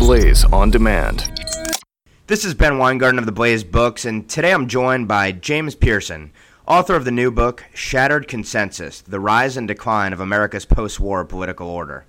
Blaze on Demand. This is Ben Weingarten of the Blaze Books, and today I'm joined by James Piereson, author of the new book, Shattered Consensus The Rise and Decline of America's Post War Political Order.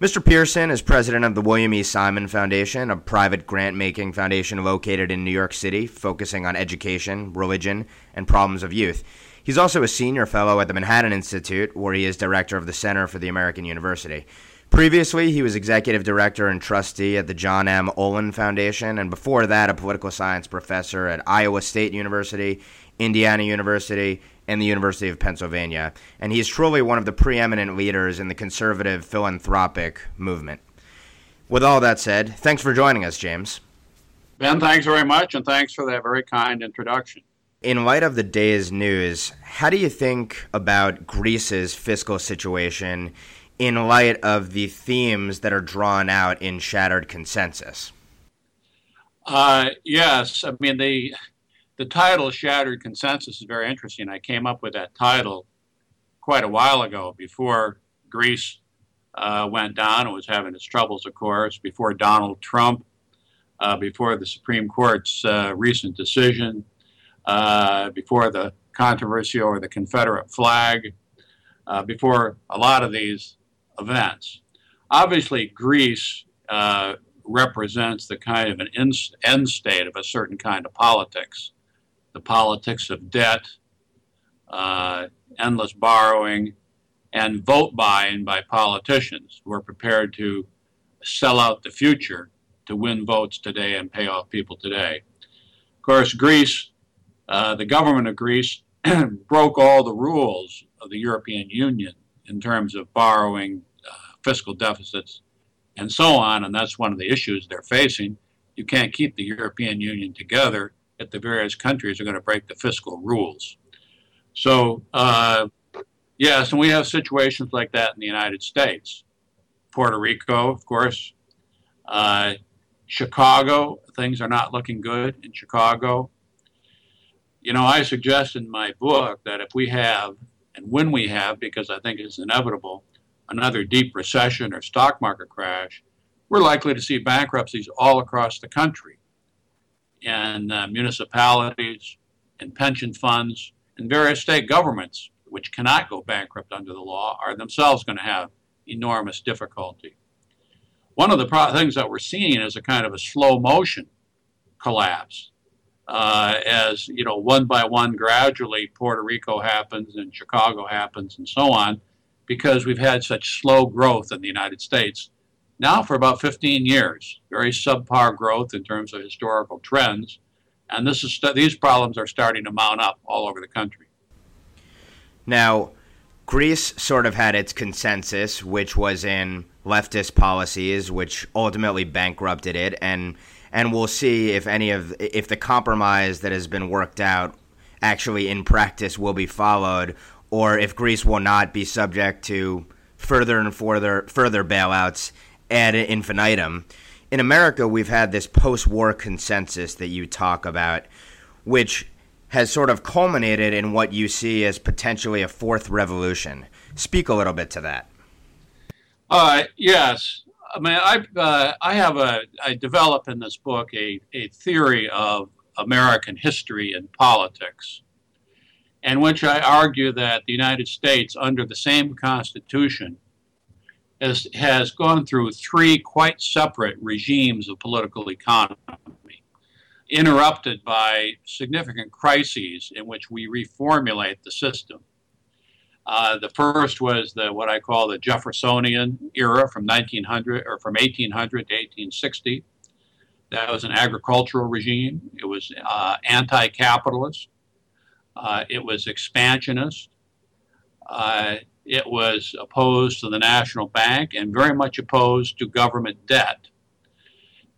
Mr. Piereson is president of the William E. Simon Foundation, a private grant making foundation located in New York City, focusing on education, religion, and problems of youth. He's also a senior fellow at the Manhattan Institute, where he is director of the Center for the American University. Previously, he was executive director and trustee at the John M. Olin Foundation, and before that, a political science professor at Iowa State University, Indiana University, and the University of Pennsylvania. And he is truly one of the preeminent leaders in the conservative philanthropic movement. With all that said, thanks for joining us, James. Ben, thanks very much, and thanks for that very kind introduction. In light of the day's news, how do you think about Greece's fiscal situation in light of the themes that are drawn out in Shattered Consensus? Uh, yes, I mean the the title "Shattered Consensus" is very interesting. I came up with that title quite a while ago, before Greece uh, went down and was having its troubles, of course, before Donald Trump, uh, before the Supreme Court's uh, recent decision, uh, before the controversy over the Confederate flag, uh, before a lot of these events. Obviously, Greece uh, represents the kind of an end state of a certain kind of politics the politics of debt, uh, endless borrowing, and vote buying by politicians who are prepared to sell out the future to win votes today and pay off people today. Of course, Greece, uh, the government of Greece, broke all the rules of the European Union in terms of borrowing, fiscal deficits, and so on. And that's one of the issues they're facing. You can't keep the European Union together if the various countries are going to break the fiscal rules. So, uh, yes, and we have situations like that in the United States. Puerto Rico, of course. Uh, Chicago, things are not looking good in Chicago. You know, I suggest in my book that if we have, and when we have, because I think it's inevitable, another deep recession or stock market crash, we're likely to see bankruptcies all across the country in uh, municipalities, in pension funds, and various state governments, which cannot go bankrupt under the law, are themselves going to have enormous difficulty. One of the pro- things that we're seeing is a kind of a slow motion collapse. Uh, as you know, one by one, gradually, Puerto Rico happens and Chicago happens, and so on because we've had such slow growth in the United States now for about 15 years, very subpar growth in terms of historical trends. And this is these problems are starting to mount up all over the country. Now, Greece sort of had its consensus, which was in leftist policies, which ultimately bankrupted it, and and we'll see if any of if the compromise that has been worked out actually in practice will be followed, or if Greece will not be subject to further and further further bailouts ad infinitum. In America, we've had this post-war consensus that you talk about, which has sort of culminated in what you see as potentially a fourth revolution. Speak a little bit to that. Uh, yes, I mean I uh, I have a I develop in this book a a theory of American history and politics in which I argue that the United States, under the same Constitution, has, has gone through three quite separate regimes of political economy, interrupted by significant crises in which we reformulate the system. Uh, the first was the what I call the Jeffersonian era from 1900 or from 1800 to 1860. That was an agricultural regime. It was uh, anti-capitalist. Uh, it was expansionist. Uh, it was opposed to the national bank and very much opposed to government debt.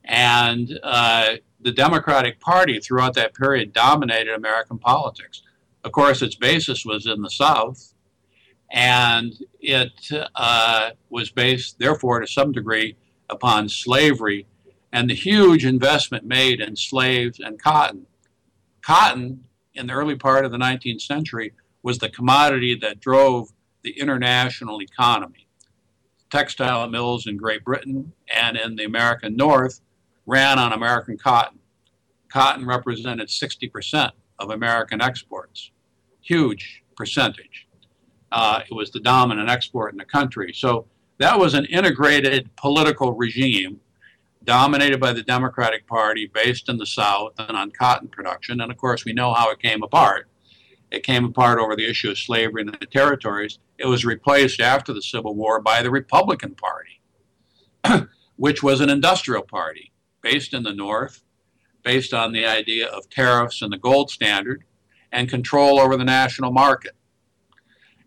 And uh, the Democratic Party throughout that period dominated American politics. Of course, its basis was in the South, and it uh, was based, therefore, to some degree, upon slavery and the huge investment made in slaves and cotton. Cotton in the early part of the 19th century was the commodity that drove the international economy. textile mills in Great Britain and in the American North ran on American cotton. Cotton represented 60% of American exports, huge percentage. Uh, it was the dominant export in the country. So that was an integrated political regime dominated by the Democratic Party, based in the South and on cotton production. And of course, we know how it came apart. It came apart over the issue of slavery in the territories. It was replaced after the Civil War by the Republican Party, which was an industrial party based in the North, based on the idea of tariffs and the gold standard, and control over the national market.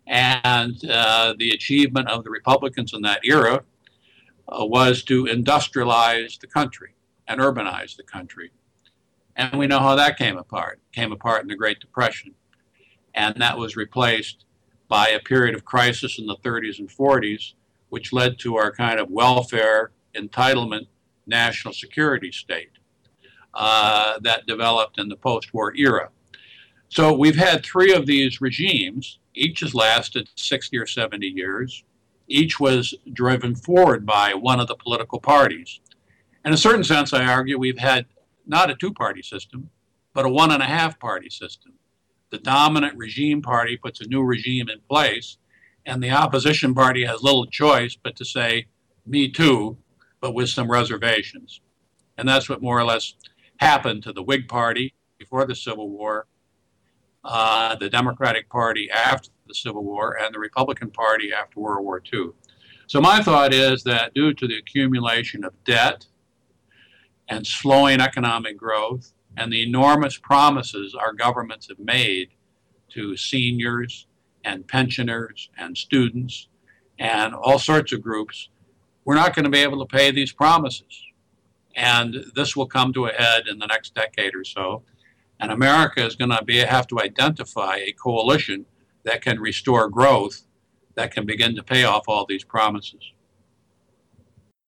And uh, the achievement of the Republicans in that era uh, was to industrialize the country and urbanize the country. And we know how that came apart. It came apart in the Great Depression. And that was replaced by a period of crisis in the 30s and 40s, which led to our kind of welfare entitlement national security state uh, that developed in the post war era. So we've had three of these regimes. Each has lasted 60 or 70 years. Each was driven forward by one of the political parties. In a certain sense, I argue we've had not a two party system, but a one and a half party system. The dominant regime party puts a new regime in place, and the opposition party has little choice but to say, me too, but with some reservations. And that's what more or less happened to the Whig Party before the Civil War, uh, the Democratic Party after the Civil War and the Republican Party after World War II. So my thought is that due to the accumulation of debt and slowing economic growth and the enormous promises our governments have made to seniors and pensioners and students and all sorts of groups, we're not going to be able to pay these promises. And this will come to a head in the next decade or so. And America is going to be, have to identify a coalition that can restore growth that can begin to pay off all these promises.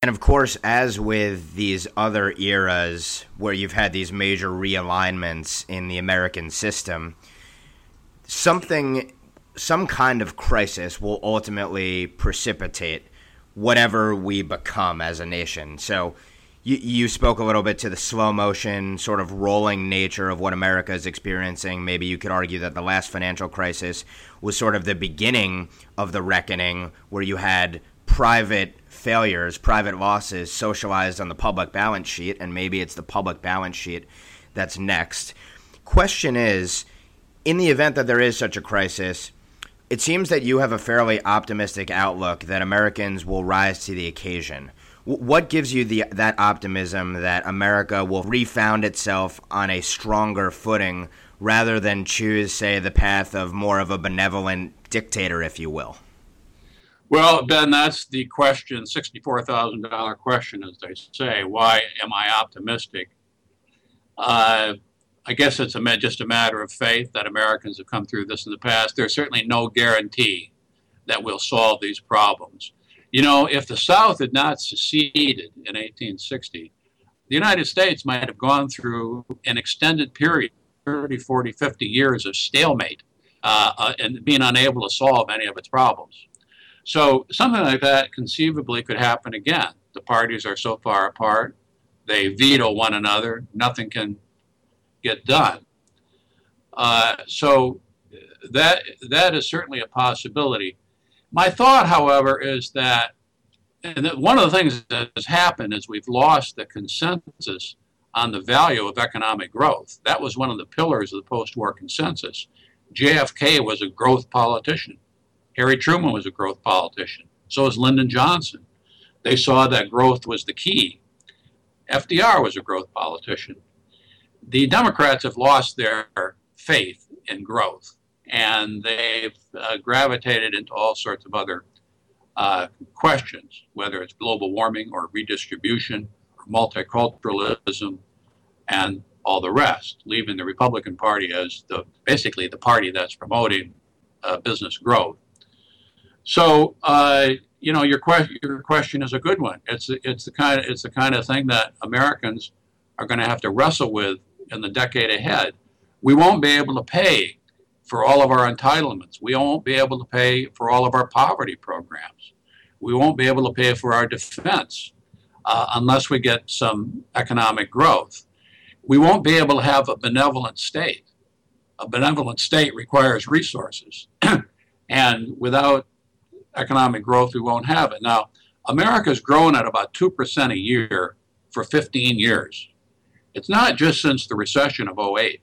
And of course, as with these other eras where you've had these major realignments in the American system, something, some kind of crisis will ultimately precipitate whatever we become as a nation. So, you, you spoke a little bit to the slow motion, sort of rolling nature of what America is experiencing. Maybe you could argue that the last financial crisis was sort of the beginning of the reckoning, where you had private failures, private losses socialized on the public balance sheet, and maybe it's the public balance sheet that's next. Question is in the event that there is such a crisis, it seems that you have a fairly optimistic outlook that Americans will rise to the occasion. What gives you the that optimism that America will refound itself on a stronger footing rather than choose, say, the path of more of a benevolent dictator, if you will? Well, Ben, that's the question, $64,000 question, as they say. Why am I optimistic? Uh, I guess it's a, just a matter of faith that Americans have come through this in the past. There's certainly no guarantee that we'll solve these problems. You know, if the South had not seceded in 1860, the United States might have gone through an extended period 30, 40, 50 years of stalemate uh, uh, and being unable to solve any of its problems. So something like that conceivably could happen again. The parties are so far apart, they veto one another, nothing can get done. Uh, so that that is certainly a possibility. My thought, however, is that, and that one of the things that has happened is we've lost the consensus on the value of economic growth. That was one of the pillars of the post-war consensus. JFK was a growth politician. Harry Truman was a growth politician. So was Lyndon Johnson. They saw that growth was the key. FDR was a growth politician. The Democrats have lost their faith in growth and they've uh, gravitated into all sorts of other uh, questions, whether it's global warming or redistribution or multiculturalism and all the rest, leaving the Republican Party as the basically the party that's promoting uh, business growth. So, uh, you know, your, que- your question is a good one. It's it's the kind of, it's the kind of thing that Americans are going to have to wrestle with in the decade ahead. We won't be able to pay for all of our entitlements. We won't be able to pay for all of our poverty programs. we won't be able to pay for our defense uh, unless we get some economic growth. We won't be able to have a benevolent state. A benevolent state requires resources. and without economic growth, we won't have it. Now, America's grown at about 2% a year for 15 years. It's not just since the recession of 08.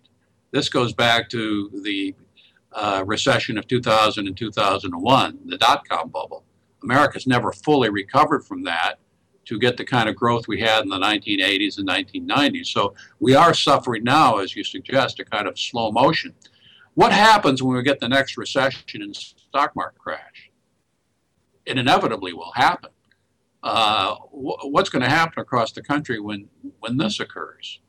This goes back to the uh, recession of 2000 and 2001, the dot com bubble. America's never fully recovered from that to get the kind of growth we had in the 1980s and 1990s. So we are suffering now, as you suggest, a kind of slow motion. What happens when we get the next recession and stock market crash? It inevitably will happen. Uh, what's going to happen across the country when, when this occurs?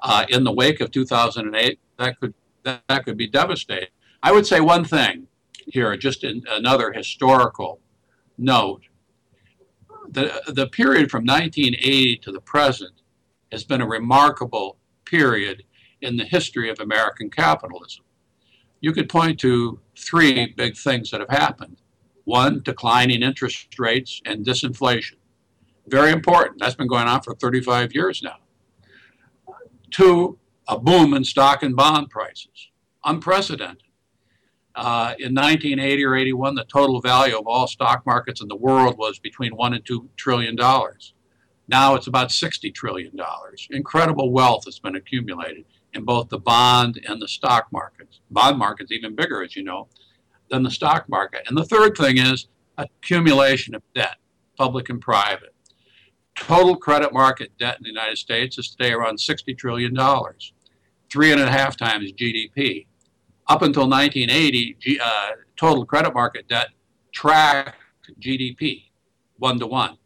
Uh, in the wake of 2008, that could, that, that could be devastating. I would say one thing here, just another historical note. The, the period from 1980 to the present has been a remarkable period in the history of American capitalism. You could point to three big things that have happened. One, declining interest rates and disinflation. Very important. That's been going on for 35 years now. Two, a boom in stock and bond prices. Unprecedented. Uh, in 1980 or 81, the total value of all stock markets in the world was between one and two trillion dollars. Now it's about 60 trillion dollars. Incredible wealth has been accumulated in both the bond and the stock markets. Bond market's even bigger, as you know, than the stock market. And the third thing is accumulation of debt, public and private. Total credit market debt in the United States is today around 60 trillion dollars, three and a half times GDP up until 1980, G, uh, total credit market debt tracked GDP one to one.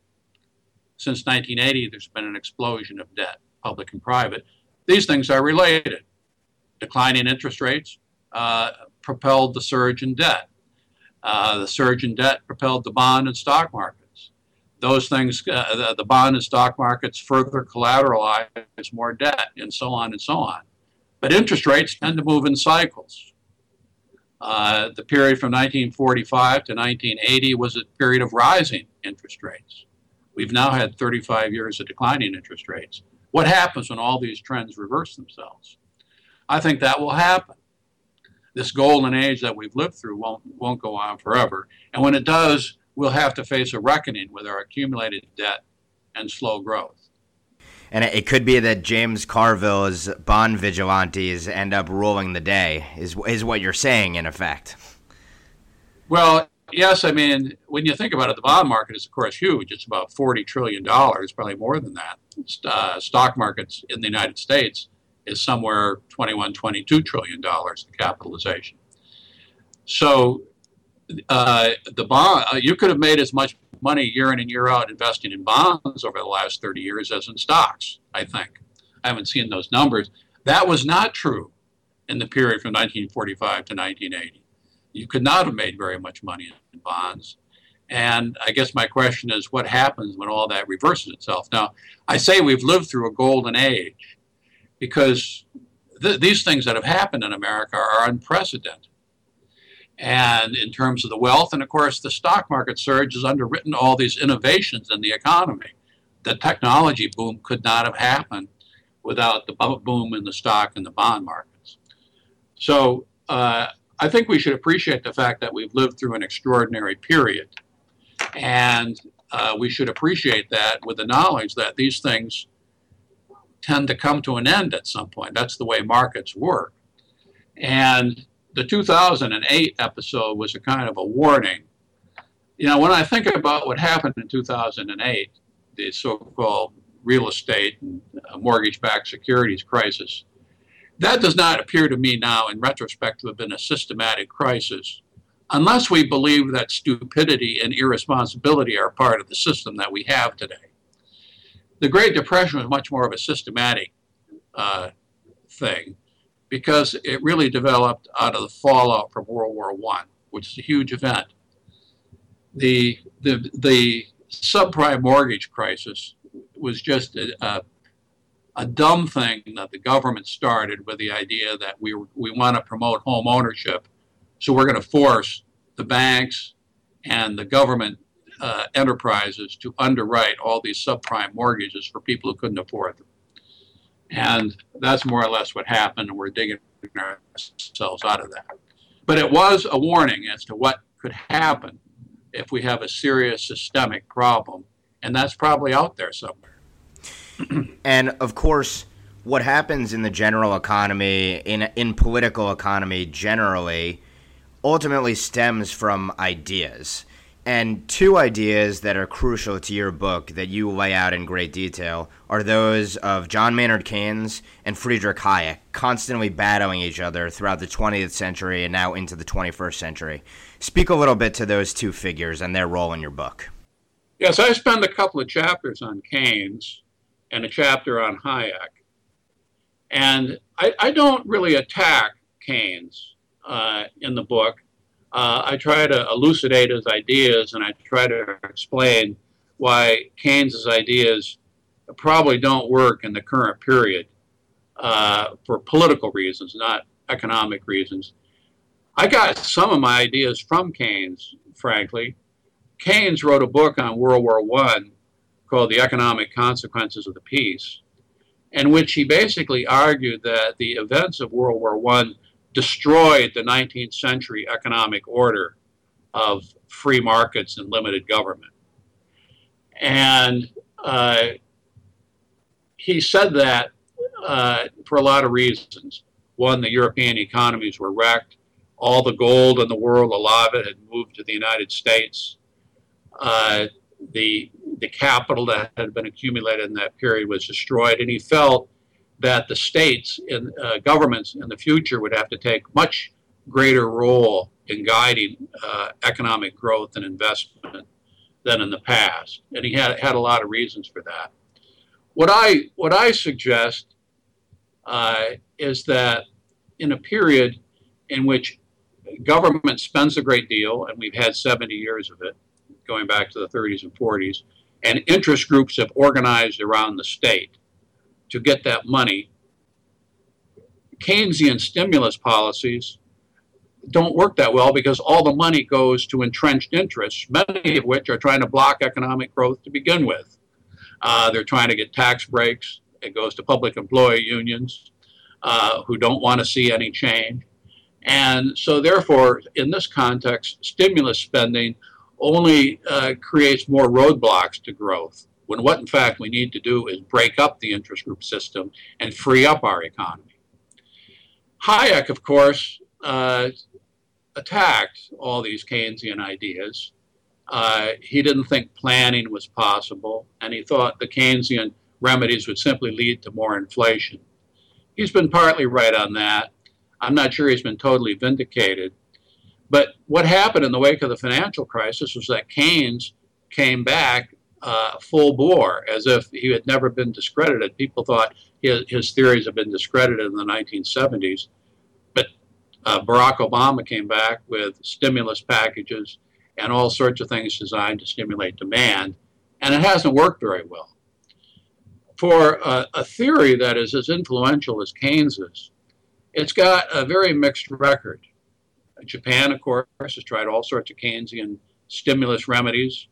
Since 1980, there's been an explosion of debt, public and private. These things are related. Declining interest rates uh, propelled the surge in debt. Uh, the surge in debt propelled the bond and stock markets. Those things, uh, the, the bond and stock markets further collateralize more debt, and so on and so on. But interest rates tend to move in cycles. Uh, the period from 1945 to 1980 was a period of rising interest rates. We've now had 35 years of declining interest rates. What happens when all these trends reverse themselves? I think that will happen. This golden age that we've lived through won't, won't go on forever. And when it does, we'll have to face a reckoning with our accumulated debt and slow growth. And it could be that James Carville's bond vigilantes end up ruling the day, is, is what you're saying, in effect. Well, yes. I mean, when you think about it, the bond market is, of course, huge. It's about $40 trillion, probably more than that. Uh, stock markets in the United States is somewhere 21, 22 trillion dollars in capitalization. So uh, the bond, uh, you could have made as much money year in and year out investing in bonds over the last 30 years as in stocks, I think. I haven't seen those numbers. That was not true in the period from 1945 to 1980. You could not have made very much money in bonds. And I guess my question is what happens when all that reverses itself? Now, I say we've lived through a golden age because th- these things that have happened in America are unprecedented and in terms of the wealth. And of course, the stock market surge has underwritten all these innovations in the economy. The technology boom could not have happened without the boom in the stock and the bond markets. So uh, I think we should appreciate the fact that we've lived through an extraordinary period. And uh, we should appreciate that with the knowledge that these things tend to come to an end at some point. That's the way markets work. And the 2008 episode was a kind of a warning. You know, when I think about what happened in 2008, the so-called real estate and uh, mortgage-backed securities crisis, that does not appear to me now, in retrospect, to have been a systematic crisis, unless we believe that stupidity and irresponsibility are part of the system that we have today. The Great Depression was much more of a systematic uh, thing because it really developed out of the fallout from World War I, which is a huge event. The, the, the subprime mortgage crisis was just a, a, a, dumb thing that the government started with the idea that we, we want to promote home ownership, so we're going to force the banks and the government uh, enterprises to underwrite all these subprime mortgages for people who couldn't afford them. And that's more or less what happened, and we're digging ourselves out of that. But it was a warning as to what could happen if we have a serious systemic problem, and that's probably out there somewhere. and of course, what happens in the general economy, in in political economy generally, ultimately stems from ideas. And two ideas that are crucial to your book that you lay out in great detail are those of John Maynard Keynes and Friedrich Hayek, constantly battling each other throughout the 20th century and now into the 21st century. Speak a little bit to those two figures and their role in your book. Yes, I spend a couple of chapters on Keynes and a chapter on Hayek. And I, I don't really attack Keynes uh, in the book uh, I try to elucidate his ideas and I try to explain why Keynes's ideas probably don't work in the current period uh, for political reasons, not economic reasons. I got some of my ideas from Keynes, frankly. Keynes wrote a book on World War I called The Economic Consequences of the Peace, in which he basically argued that the events of World War I destroyed the 19th century economic order of free markets and limited government. And uh, he said that uh, for a lot of reasons. One, the European economies were wrecked. All the gold in the world, a lot of it had moved to the United States. Uh, the, the capital that had been accumulated in that period was destroyed. And he felt that the states and uh, governments in the future would have to take much greater role in guiding uh, economic growth and investment than in the past. And he had, had a lot of reasons for that. What I, what I suggest uh, is that in a period in which government spends a great deal, and we've had 70 years of it, going back to the 30s and 40s, and interest groups have organized around the state to get that money. Keynesian stimulus policies don't work that well because all the money goes to entrenched interests, many of which are trying to block economic growth to begin with. Uh, they're trying to get tax breaks. It goes to public employee unions uh, who don't want to see any change. And so, therefore, in this context, stimulus spending only uh, creates more roadblocks to growth when what in fact we need to do is break up the interest group system and free up our economy. Hayek, of course, uh, attacked all these Keynesian ideas. Uh, he didn't think planning was possible, and he thought the Keynesian remedies would simply lead to more inflation. He's been partly right on that. I'm not sure he's been totally vindicated. But what happened in the wake of the financial crisis was that Keynes came back uh, full bore, as if he had never been discredited. People thought his, his theories had been discredited in the 1970s, but uh, Barack Obama came back with stimulus packages and all sorts of things designed to stimulate demand, and it hasn't worked very well. For a, a theory that is as influential as Keynes's, it's got a very mixed record. Japan, of course, has tried all sorts of Keynesian stimulus remedies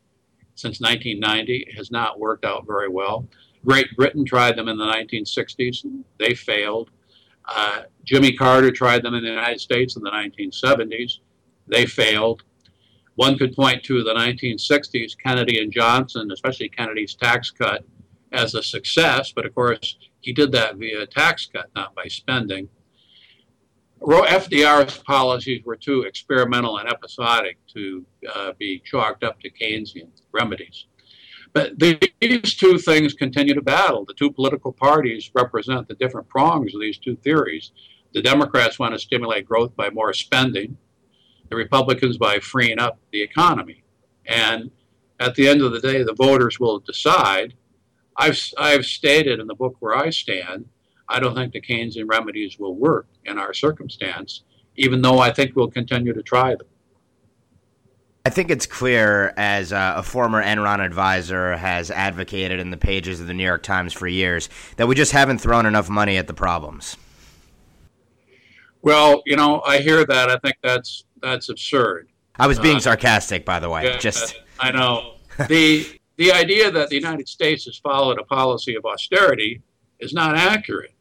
since 1990 has not worked out very well. Great Britain tried them in the 1960s. They failed. Uh, Jimmy Carter tried them in the United States in the 1970s. They failed. One could point to the 1960s, Kennedy and Johnson, especially Kennedy's tax cut, as a success, but of course, he did that via tax cut, not by spending. FDR's policies were too experimental and episodic to uh, be chalked up to Keynesian remedies. But these two things continue to battle. The two political parties represent the different prongs of these two theories. The Democrats want to stimulate growth by more spending, the Republicans by freeing up the economy. And at the end of the day, the voters will decide. I've, I've stated in the book where I stand I don't think the Keynesian remedies will work in our circumstance, even though I think we'll continue to try them. I think it's clear, as uh, a former Enron advisor has advocated in the pages of the New York Times for years, that we just haven't thrown enough money at the problems. Well, you know, I hear that. I think that's that's absurd. I was being uh, sarcastic, by the way. Yeah, just I know. the the idea that the United States has followed a policy of austerity is not accurate.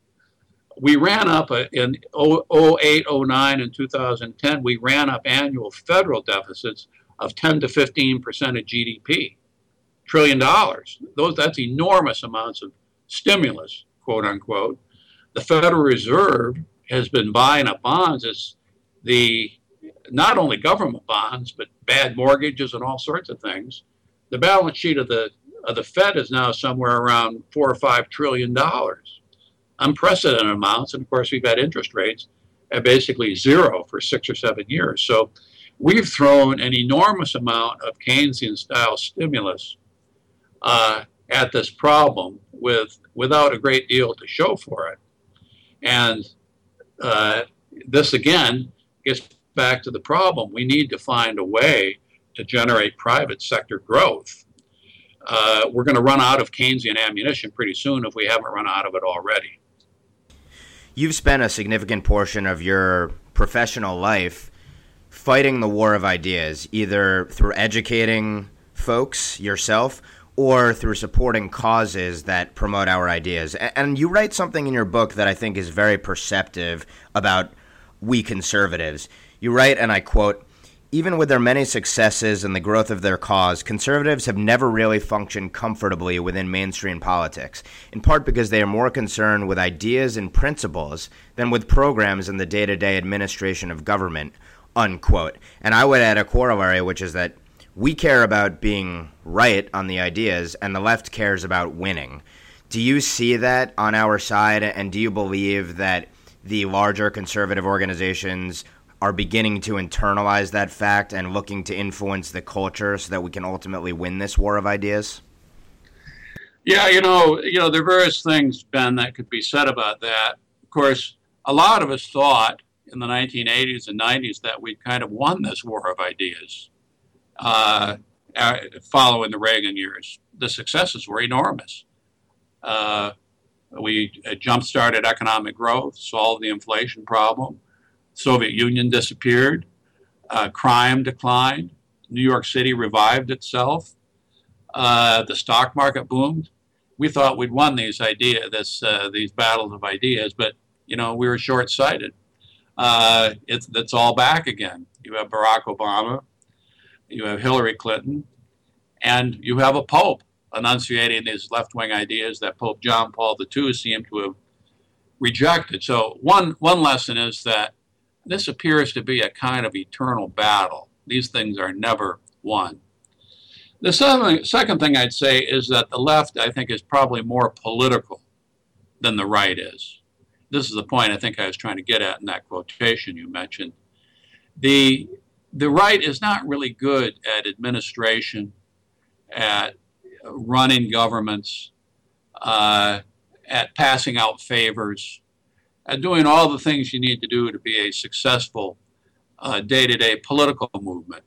We ran up a, in 08, 09, and 2010, we ran up annual federal deficits of 10 to 15 percent of GDP, trillion dollars. Those that's enormous amounts of stimulus, quote unquote. The Federal Reserve has been buying up bonds as the not only government bonds but bad mortgages and all sorts of things. The balance sheet of the of the Fed is now somewhere around four or five trillion dollars, unprecedented amounts. And of course, we've had interest rates at basically zero for six or seven years. So we've thrown an enormous amount of Keynesian style stimulus uh, at this problem with without a great deal to show for it. And uh, this again gets back to the problem. We need to find a way to generate private sector growth. Uh, we're going to run out of Keynesian ammunition pretty soon if we haven't run out of it already. You've spent a significant portion of your professional life fighting the war of ideas, either through educating folks yourself or through supporting causes that promote our ideas. And you write something in your book that I think is very perceptive about we conservatives. You write, and I quote, even with their many successes and the growth of their cause, conservatives have never really functioned comfortably within mainstream politics, in part because they are more concerned with ideas and principles than with programs in the day to day administration of government, unquote. And I would add a corollary, which is that we care about being right on the ideas, and the left cares about winning. Do you see that on our side, and do you believe that the larger conservative organizations are beginning to internalize that fact and looking to influence the culture so that we can ultimately win this war of ideas? Yeah, you know, you know, there are various things, Ben, that could be said about that. Of course, a lot of us thought in the 1980s and 90s that we'd kind of won this war of ideas uh, following the Reagan years. The successes were enormous. Uh, we jump started economic growth, solved the inflation problem. Soviet Union disappeared. Uh, crime declined. New York City revived itself. Uh, the stock market boomed. We thought we'd won these idea, this, uh, these battles of ideas, but you know we were short-sighted. Uh, it's, it's all back again. You have Barack Obama, you have Hillary Clinton, and you have a pope enunciating these left-wing ideas that Pope John Paul II seemed to have rejected. So one one lesson is that this appears to be a kind of eternal battle. These things are never won. The second thing I'd say is that the left, I think, is probably more political than the right is. This is the point I think I was trying to get at in that quotation you mentioned. The the right is not really good at administration, at running governments, uh, at passing out favors, at doing all the things you need to do to be a successful day to day political movement.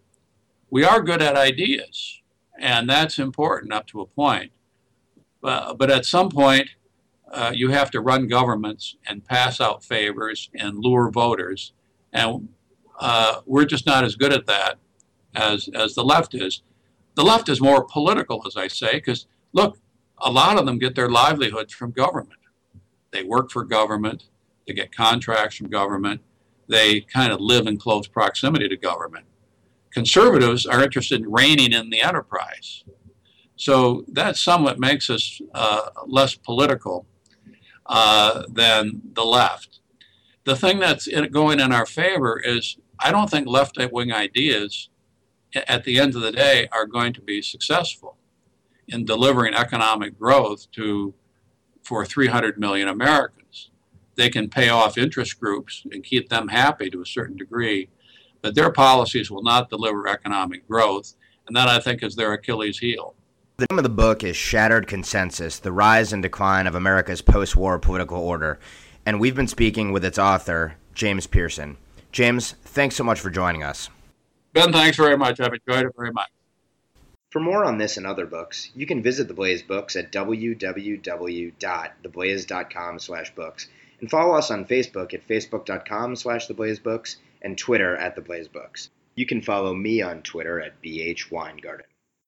We are good at ideas, and that's important up to a point. Uh, but at some point, uh, you have to run governments and pass out favors and lure voters. And uh, we're just not as good at that as, as the left is. The left is more political, as I say, because look, a lot of them get their livelihoods from government. They work for government, they get contracts from government, they kind of live in close proximity to government. Conservatives are interested in reining in the enterprise. So that somewhat makes us uh, less political uh, than the left. The thing that's going in our favor is I don't think left wing ideas at the end of the day are going to be successful in delivering economic growth to for 300 million Americans. They can pay off interest groups and keep them happy to a certain degree, but their policies will not deliver economic growth, and that I think is their Achilles heel. The name of the book is Shattered Consensus The Rise and Decline of America's Post War Political Order, and we've been speaking with its author, James Piereson. James, thanks so much for joining us. Ben, thanks very much. I've enjoyed it very much. For more on this and other books, you can visit The Blaze Books at www.theblaze.com slash books and follow us on Facebook at facebook.com slash theblazebooks and Twitter at theblaze books. You can follow me on Twitter at bhweingarten.